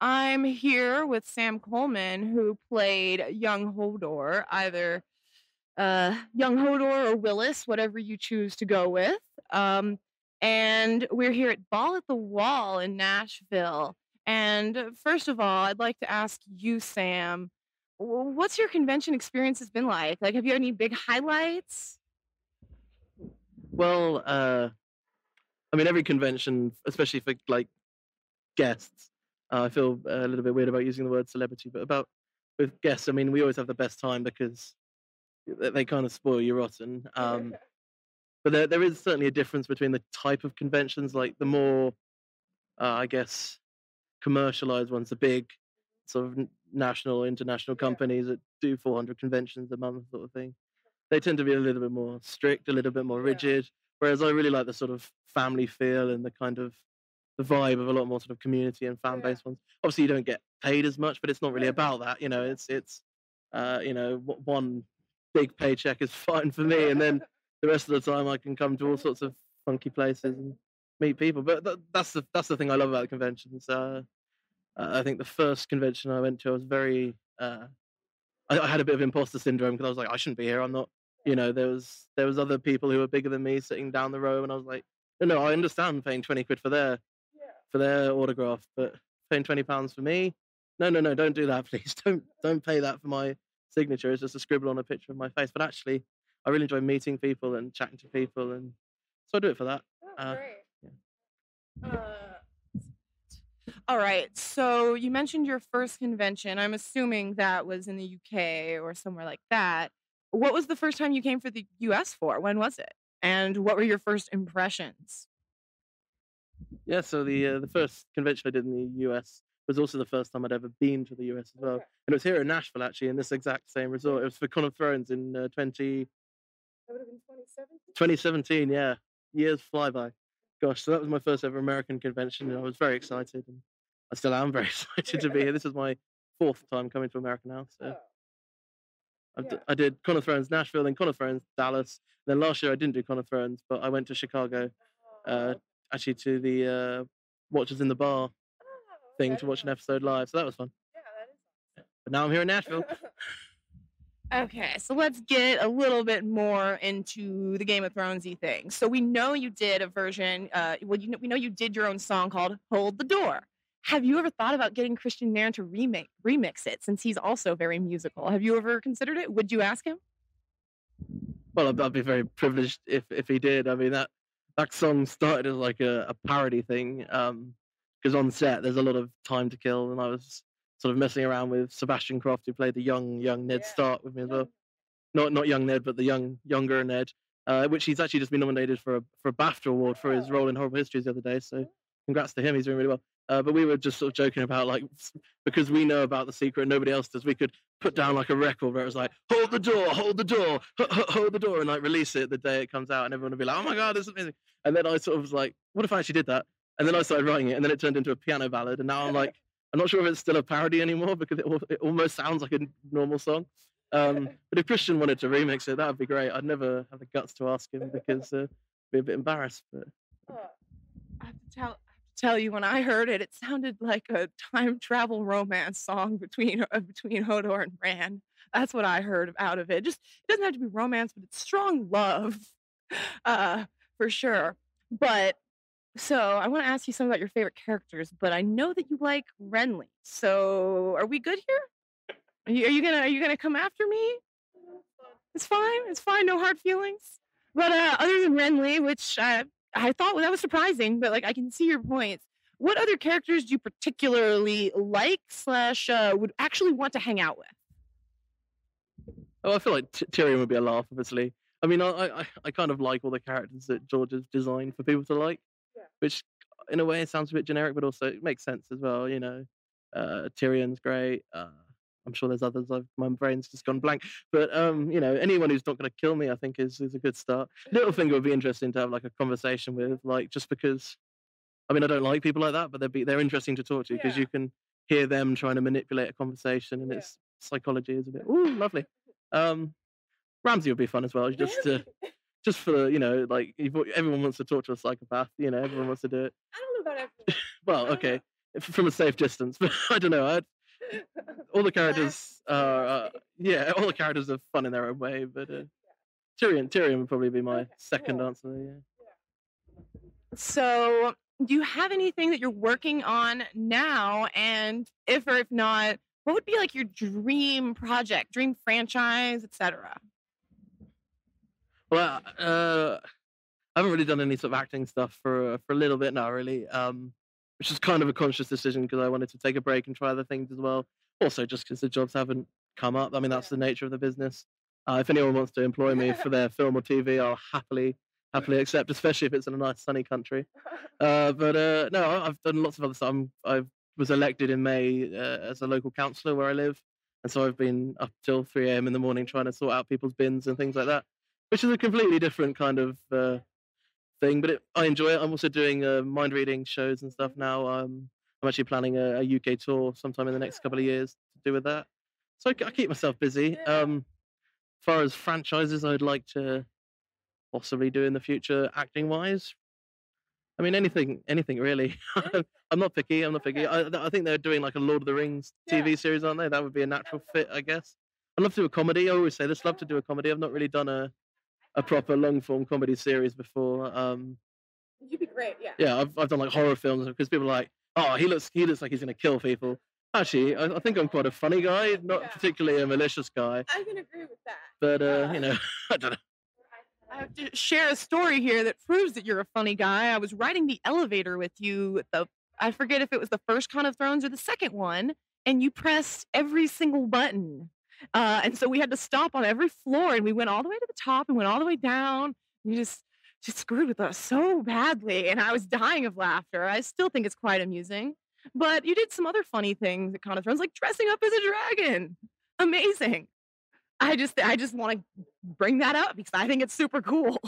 I'm here with Sam Coleman, who played young Hodor, either uh, young Hodor or Wylis, whatever you choose to go with. Um, and we're here at Ball at the Wall in Nashville. And first of all, I'd like to ask you, Sam, what's your convention experience has been like? Like, have you had any big highlights? Well, uh, I mean, every convention, especially for like guests, uh, I feel a little bit weird about using the word celebrity, but about with guests, I mean, we always have the best time because they, kind of spoil you rotten. Um, but there, there is certainly a difference between the type of conventions, like the more, uh, I guess, commercialized ones, the big sort of national or international companies that do 400 conventions a month, sort of thing. They tend to be a little bit more strict, a little bit more rigid. Whereas I really like the sort of family feel and the kind of the vibe of a lot more sort of community and fan based ones. Obviously, you don't get paid as much, but it's not really about that. You know, it's it's uh, you know one big paycheck is fine for me, and then the rest of the time I can come to all sorts of funky places and meet people. But th- that's the that's the thing I love about the conventions. Uh, I think the first convention I went to, I was very uh, I, I had a bit of imposter syndrome because I was like, I shouldn't be here. I'm not. You know, there was there was other people who were bigger than me sitting down the row, and I was like, no, no, I understand paying twenty quid for their for their autograph, but paying twenty pounds for me, no, no, no, don't do that, please. Don't don't pay that for my signature. It's just a scribble on a picture of my face. But actually, I really enjoy meeting people and chatting to people, and so I do it for that. Oh, uh, yeah. uh, all right. So you mentioned your first convention. I'm assuming that was in the UK or somewhere like that. What was the first time you came for the US for? When was it? And what were your first impressions? Yeah, so the uh, the first convention I did in the US was also the first time I'd ever been to the US as well, and it was here in Nashville actually, in this exact same resort. It was for Con of Thrones in uh, 20, That would have been 2017. 2017. Yeah, years fly by. Gosh, so that was my first ever American convention, and I was very excited, and I still am very excited to be here. This is my fourth time coming to America now, so. I've d- I did Con of Thrones Nashville, then Con of Thrones Dallas. Then last year I didn't do Con of Thrones, but I went to Chicago, uh, actually to the uh, Watchers in the Bar thing to watch an episode live. So that was fun. Yeah, that is. But now I'm here in Nashville. Okay, so let's get a little bit more into the Game of Thronesy thing. So we know you did a version. Uh, well, you know, we know you did your own song called "Hold the Door." Have you ever thought about getting Kristian Nairn to remake remix it, since he's also very musical? Have you ever considered it? Would you ask him? Well, I'd, I'd be very privileged if if he did. I mean that that song started as like a, a parody thing because on set there's a lot of time to kill, and I was sort of messing around with Sebastian Croft, who played the young young Ned Stark with me as well. Not not young Ned, but the young younger Ned, uh, which he's actually just been nominated for a for a BAFTA award for his role in Horrible Histories the other day. So congrats to him, he's doing really well. Uh, but we were just sort of joking about like because we know about the secret and nobody else does, we could put down like a record where it was like hold the door, hold the door, hold the door, and like release it the day it comes out, and everyone would be like, oh my god, this is amazing. And then I sort of was like, what if I actually did that? And then I started writing it, and then it turned into a piano ballad, and now I'm like, I'm not sure if it's still a parody anymore because it, it almost sounds like a normal song. Um, but if Kristian wanted to remix it, that would be great. I'd never have the guts to ask him because uh, I'd be a bit embarrassed. But I have to tell I have to tell you when I heard it, it sounded like a time travel romance song between uh, between Hodor and Bran. That's what I heard out of it. Just it doesn't have to be romance, but it's strong love, uh, for sure. But So I want to ask you some about your favorite characters, but I know that you like Renly. So are we good here? Are you, are you gonna are you gonna come after me? It's fine. It's fine. No hard feelings. But uh, other than Renly, which I I thought well, that was surprising, but like I can see your points. What other characters do you particularly like slash uh, would actually want to hang out with? Oh, I feel like T- Tyrion would be a laugh, obviously. I mean, I, I I kind of like all the characters that George has designed for people to like, Yeah. which in a way it sounds a bit generic, but also it makes sense as well. You know, uh, Tyrion's great. Uh, I'm sure there's others. I've, my brain's just gone blank. But um, you know, anyone who's not going to kill me, I think is is a good start. Littlefinger would be interesting to have like a conversation with, like just because. I mean, I don't like people like that, but they're be, they're interesting to talk to because Yeah. you can hear them trying to manipulate a conversation, and Yeah. its psychology is a bit ooh lovely. Um, Ramsay would be fun as well, just to just for you know, like everyone wants to talk to a psychopath. You know, everyone wants to do it. I don't know about everyone. Well, know. okay, from a safe distance, but I don't know. I'd, all the characters are uh, yeah, all the characters are fun in their own way, but uh, Tyrion Tyrion would probably be my Okay, second cool. answer. Yeah. So, do you have anything that you're working on now? And if or if not, what would be like your dream project, dream franchise, etc.? Well, uh, I haven't really done any sort of acting stuff for for a little bit now, really. Um, which is kind of a conscious decision because I wanted to take a break and try other things as well. Also, just because the jobs haven't come up. I mean, that's the nature of the business. Uh, if anyone wants to employ me for their film or TV, I'll happily happily accept, especially if it's in a nice sunny country. Uh, but uh, no, I've done lots of other stuff. I'm, I was elected in May uh, as a local councillor where I live, and so I've been up till 3 a.m. in the morning trying to sort out people's bins and things like that, which is a completely different kind of uh, thing. But it, I enjoy it. I'm also doing uh, mind reading shows and stuff now. Um, I'm actually planning a, a UK tour sometime in the next couple of years to do with that. So I keep myself busy. Um, as far as franchises, I'd like to possibly do in the future, acting wise. I mean, anything, anything really. I'm not picky. I'm not picky. I, I think they're doing like a Lord of the Rings TV series, aren't they? That would be a natural fit, I guess. I'd love to do a comedy. I always say this. Love to do a comedy. I've not really done a a proper long form comedy series before. Um, You'd be great, yeah. yeah, I've I've done like horror films because people are like, oh, he looks he looks like he's gonna kill people. Actually, I, I think I'm quite a funny guy, not Yeah. particularly a malicious guy. I can agree with that. But uh, Uh, you know, I don't know. I have to share a story here that proves that you're a funny guy. I was riding the elevator with you at the I forget if it was the first Con of Thrones or the second one, and you pressed every single button. Uh, and so we had to stop on every floor and we went all the way to the top and went all the way down. You just just screwed with us so badly. And I was dying of laughter. I still think it's quite amusing. But you did some other funny things at Con of Thrones, like dressing up as a dragon. Amazing. I just I just want to bring that up because I think it's super cool.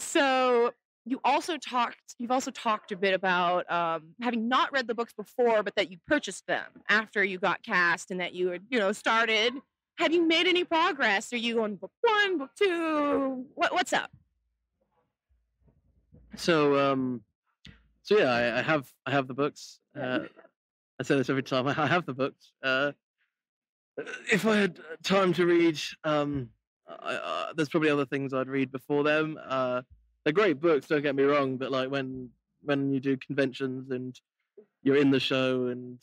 So you also talked you've also talked a bit about um, having not read the books before, but that you purchased them after you got cast and that you had you know started. Have you made any progress? Are you on book one, book two? What what's up? So um, so yeah, I, I have I have the books. Uh, I say this every time. I have the books. Uh, if I had time to read, um, I, uh, there's probably other things I'd read before them. Uh, they're great books. Don't get me wrong, but like when when you do conventions and you're in the show and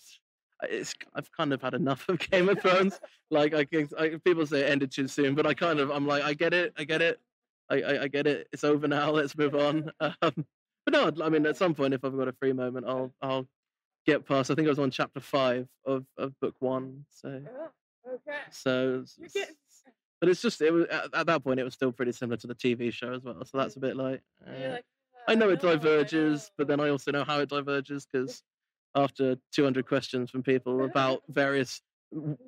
it's I've kind of had enough of Game of Thrones. like I, I people say it ended too soon, but I kind of I'm like I get it, I get it, I I, I get it. It's over now. Let's move on. Um, but no, I mean at some point if I've got a free moment, I'll I'll get past. I think I was on chapter five of of book one. So okay. so, getting- but it's just it was at, at that point it was still pretty similar to the TV show as well. So that's a bit like. eh. I know it diverges, but then I also know how it diverges because after 200 questions from people about various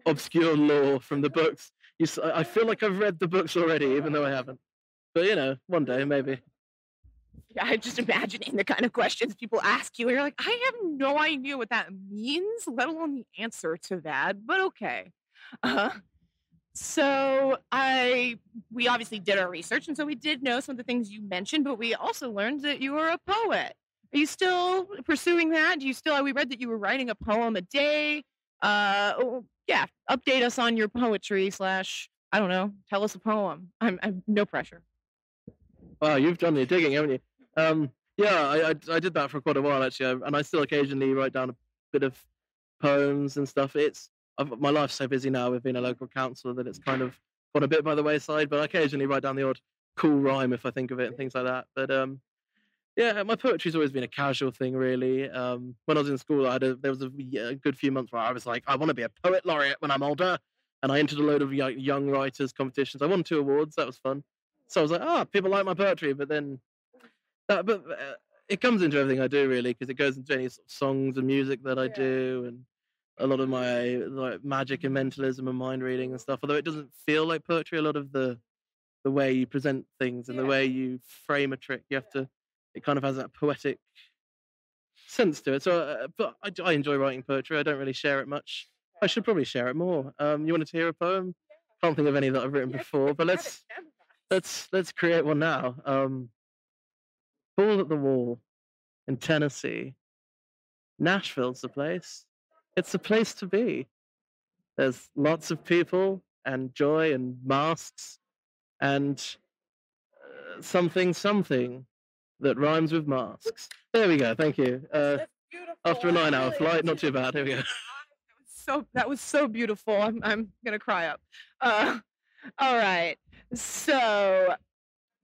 obscure lore from the books, you, I feel like I've read the books already, even though I haven't. But you know, one day maybe. Yeah, I'm just imagining the kind of questions people ask you. And you're like, I have no idea what that means, let alone the answer to that. But okay. Uh, so I we obviously did our research, and so we did know some of the things you mentioned, but we also learned that you are a poet. Are you still pursuing that? Do you still? We read that you were writing a poem a day. Uh, oh, yeah. Update us on your poetry slash. I don't know. Tell us a poem. I'm, I'm no pressure. Wow, you've done your digging, haven't you? Um, Yeah, I, I I did that for quite a while actually, and I still occasionally write down a bit of poems and stuff. It's I've, my life's so busy now with being a local councillor that it's kind of gone a bit by the wayside. But I occasionally write down the odd cool rhyme if I think of it and things like that. But um, yeah, my poetry's always been a casual thing, really. Um, when I was in school, I had a, there was a, a good few months where I was like, I want to be a poet laureate when I'm older, and I entered a load of yo- young writers competitions. I won two awards. That was fun. So I was like, ah, people like my poetry, but then that, but uh, it comes into everything I do really because it goes into any sort of songs and music that I Yeah. do, and a lot of my like magic and mentalism and mind reading and stuff. Although it doesn't feel like poetry, a lot of the the way you present things and the way you frame a trick, you have to. It kind of has that poetic sense to it. So, uh, but I enjoy writing poetry. I don't really share it much. I should probably share it more. Um, you wanted to hear a poem? Can't think of any that I've written before, but let's let's let's create one now. Um, Ball at the Wall in Tennessee. Nashville's the place. It's the place to be. There's lots of people and joy and masks and uh, something something that rhymes with masks. There we go. Thank you. Uh, after a nine-hour flight, not too bad. Here we go. so that was so beautiful. I'm I'm gonna cry up. Uh, all right. So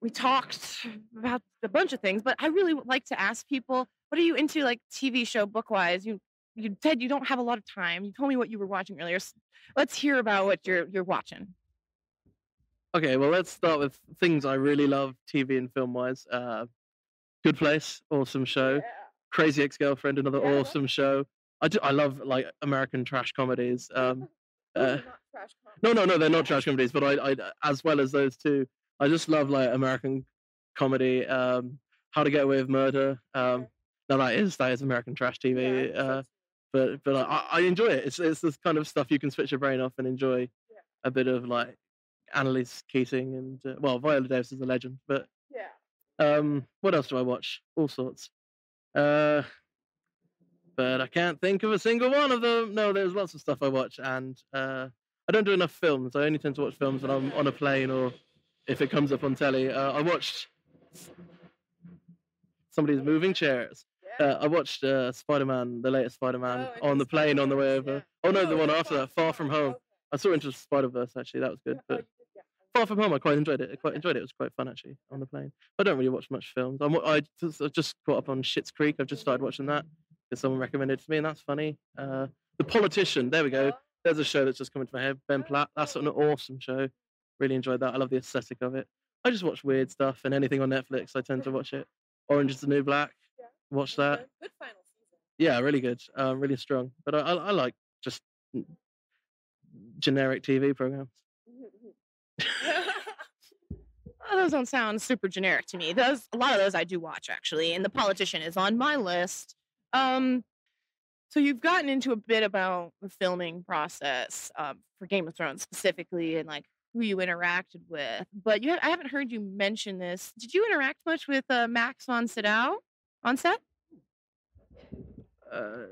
we talked about a bunch of things, but I really would like to ask people, what are you into, like TV show book wise? You you said you don't have a lot of time. You told me what you were watching earlier. Let's hear about what you're you're watching. Okay, well, let's start with things I really love, TV and film-wise. Uh, Good Place, awesome show. Crazy Ex-Girlfriend, another Yeah, awesome show. I do, I love like American trash comedies. Um, uh, no, no, no, they're not trash comedies, but I, I, as well as those two, I just love like American comedy. Um, How to Get Away with Murder. Um, no, that is that is American trash TV. Uh, but but I, I enjoy it. It's it's this kind of stuff you can switch your brain off and enjoy a bit of like Annalise Keating and uh, well, Viola Davis is a legend. But Yeah. Um, what else do I watch? All sorts. Uh, but I can't think of a single one of them. No, there's lots of stuff I watch, and uh, I don't do enough films. I only tend to watch films when I'm on a plane or if it comes up on telly. Uh, I watched somebody's moving chairs. Uh, I watched uh, Spider-Man, the latest Spider-Man, Oh, on the plane on the way over. Oh no, the one after that, Far From Home. Oh, I saw Into the Spider-Verse actually. That was good, but Far From Home, I quite enjoyed it. I quite enjoyed it. It was quite fun actually on the plane. I don't really watch much films. I'm, I just, I've just caught up on Schitt's Creek. I've just started watching that because someone recommended it to me, and that's funny. Uh, the Politician. There we go. There's a show that's just coming to my head. Ben Platt. That's an awesome show. Really enjoyed that. I love the aesthetic of it. I just watch weird stuff and anything on Netflix. I tend to watch it. Orange is the New Black. Watch that. Good final season. Yeah, really good. Um, really strong. But I, I, I like just mm, generic TV programs. Oh, those don't sound super generic to me. Those a lot of those I do watch actually, and the politician is on my list. Um, so you've gotten into a bit about the filming process um, for Game of Thrones specifically, and like who you interacted with. But you, ha- I haven't heard you mention this. Did you interact much with uh, Max von Sydow on set? uh,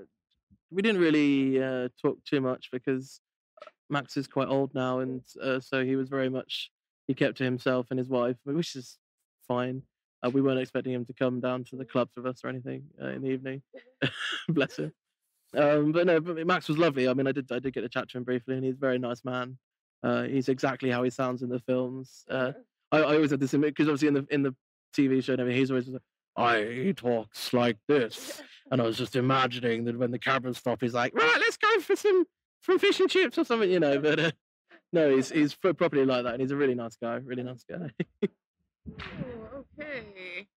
we didn't really uh, talk too much because uh, Max is quite old now, and uh, so he was very much he kept to himself and his wife, which is fine. Uh, we weren't expecting him to come down to the clubs with us or anything uh, in the evening. Bless him. Um, but no, but Max was lovely. I mean, I did I did get to chat to him briefly, and he's a very nice man. Uh, he's exactly how he sounds in the films. Uh, I, I always had this image because obviously in the in the TV show, and everything, he's always like, I he talks like this. And I was just imagining that when the cameras stop, he's like, right, let's go for some some fish and chips or something, you know. But uh, no, he's he's pro- properly like that, and he's a really nice guy, really nice guy. Oh, okay.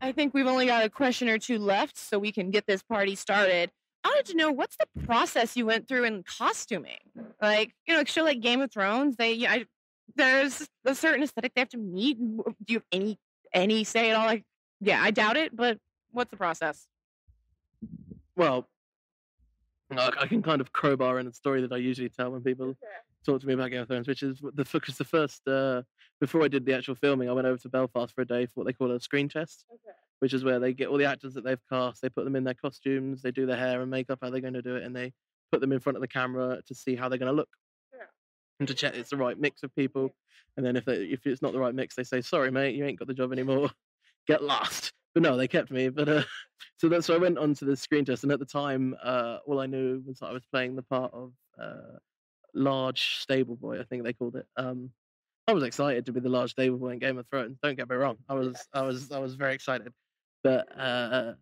I think we've only got a question or two left, so we can get this party started. I wanted to know what's the process you went through in costuming? Like, you know, a show like Game of Thrones, they, yeah, I, there's a certain aesthetic they have to meet. Do you have any any say at all? Like, yeah, I doubt it, but what's the process? well, I I can kind of crowbar in a story that I usually tell when people talk to me about Game of Thrones, which is the because the first uh, before I did the actual filming, I went over to Belfast for a day for what they call a screen test, which is where they get all the actors that they've cast, they put them in their costumes, they do their hair and makeup, how they're going to do it, and they put them in front of the camera to see how they're going to look. Yeah. And to check it's the right mix of people, and then if they, if it's not the right mix, they say, "Sorry, mate, you ain't got the job anymore. Get lost." but no, they kept me. But uh, so that's so I went on to the screen test, and at the time, uh, all I knew was that I was playing the part of uh, large stable boy. I think they called it. Um, I was excited to be the large stable boy in Game of Thrones. Don't get me wrong. I was, I was, I was very excited. But uh,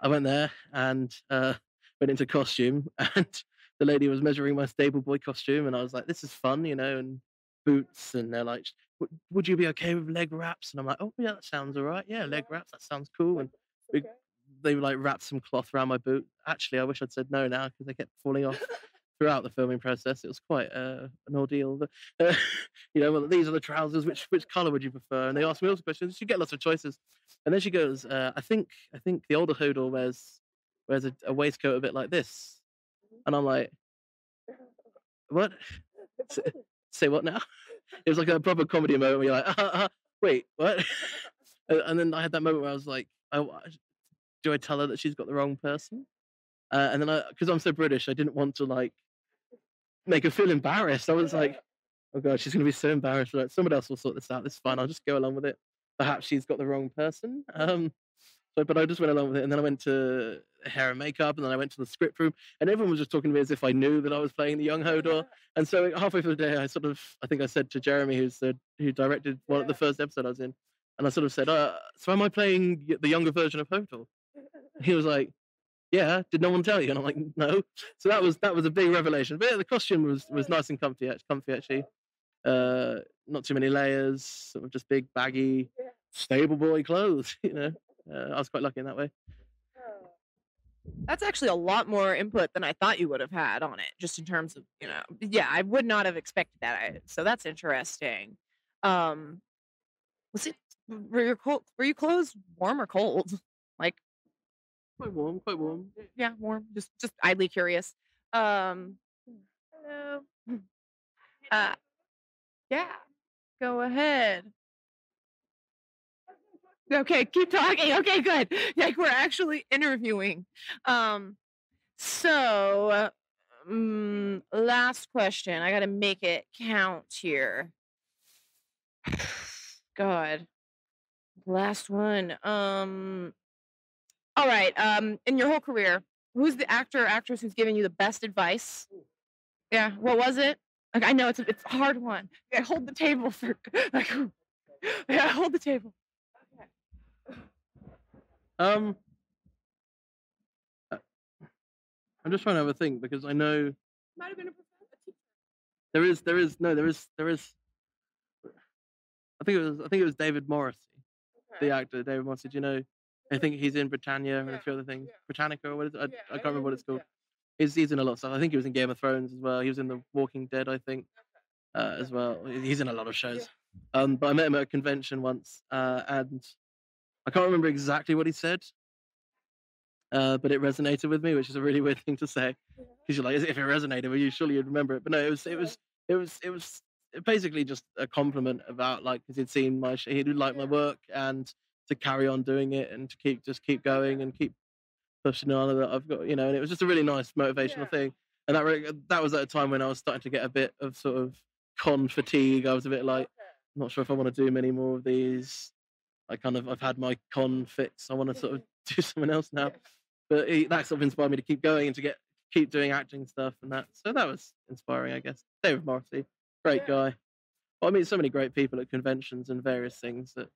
I went there and uh, went into costume, and the lady was measuring my stable boy costume, and I was like, "This is fun," you know, and boots, and they're like, "Would you be okay with leg wraps?" And I'm like, "Oh yeah, that sounds all right. Yeah, leg wraps, that sounds cool." And we, they like wrapped some cloth around my boot. Actually, I wish I'd said no now because they kept falling off throughout the filming process. It was quite uh, an ordeal. But, uh, you know, well, these are the trousers. Which which color would you prefer? And they asked me lots of questions. You get lots of choices. And then she goes, uh, I think I think the older Hodor wears wears a, a waistcoat a bit like this. And I'm like, what? Say, say what now? It was like a proper comedy moment where you're like, uh, uh, wait, what? and then I had that moment where I was like, do I tell her that she's got the wrong person? Uh, and then I, because I'm so British, I didn't want to like make her feel embarrassed. I was like, oh god, she's gonna be so embarrassed. Like, someone else will sort this out. It's fine. I'll just go along with it. Perhaps she's got the wrong person. Um, so, but I just went along with it, and then I went to hair and makeup, and then I went to the script room, and everyone was just talking to me as if I knew that I was playing the young Hodor. And so halfway through the day, I sort of, I think I said to Jeremy, who's the, who directed one of the first episode I was in, and I sort of said, uh, "So am I playing the younger version of Hodor?" He was like, yeah, did no one tell you? And I'm like, no. So that was that was a big revelation. But yeah, the costume was was nice and comfy, comfy actually. Uh, not too many layers, sort of just big baggy, stable boy clothes. You know, uh, I was quite lucky in that way. That's actually a lot more input than I thought you would have had on it, just in terms of you know. Yeah, I would not have expected that. So that's interesting. Um, was it were your were you clothes warm or cold? Like Quite warm, quite warm. Yeah, warm. Just just idly curious. Um hello. Uh yeah. Go ahead. Okay, keep talking. Okay, good. Like we're actually interviewing. Um so um, last question. I got to make it count here. God. Last one. Um all right. Um, in your whole career, who's the actor or actress who's given you the best advice? Yeah. What was it? Like, I know it's a, it's a hard one. Yeah, hold the table for. Like, yeah, hold the table. Um, I'm just trying to have a think because I know Might have been a professor. there is there is no there is there is. I think it was I think it was David Morrissey, the actor David Morrissey. Do you know I think he's in Britannia and a few other things. Britannica or what is it? I, I can't remember what it's called. He's, he's in a lot of stuff. I think he was in Game of Thrones as well. He was in The Walking Dead, I think, uh, as well. He's in a lot of shows. Um, but I met him at a convention once, uh, and I can't remember exactly what he said, uh, but it resonated with me, which is a really weird thing to say. Because you're like, if it resonated with you, surely you'd remember it. But no, it was, it was, it was, it was basically just a compliment about like because he'd seen my, he would like my work and to carry on doing it and to keep just keep going and keep pushing on that I've got you know and it was just a really nice motivational yeah. thing. And that really, that was at a time when I was starting to get a bit of sort of con fatigue. I was a bit like I'm not sure if I want to do many more of these. I kind of I've had my con fix I want to sort of mm-hmm. do something else now. But he, that sort of inspired me to keep going and to get keep doing acting stuff and that. So that was inspiring I mm-hmm. guess. David Morrissey great guy. Well, I meet so many great people at conventions and various things that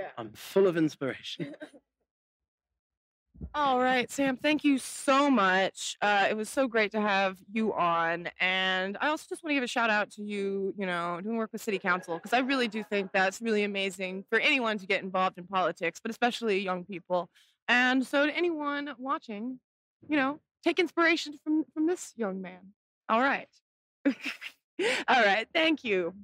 yeah. I'm full of inspiration. All right, Sam, thank you so much. Uh, it was so great to have you on. And I also just want to give a shout out to you, you know, doing work with City Council, because I really do think that's really amazing for anyone to get involved in politics, but especially young people. And so to anyone watching, you know, take inspiration from, from this young man. All right. All right. Thank you.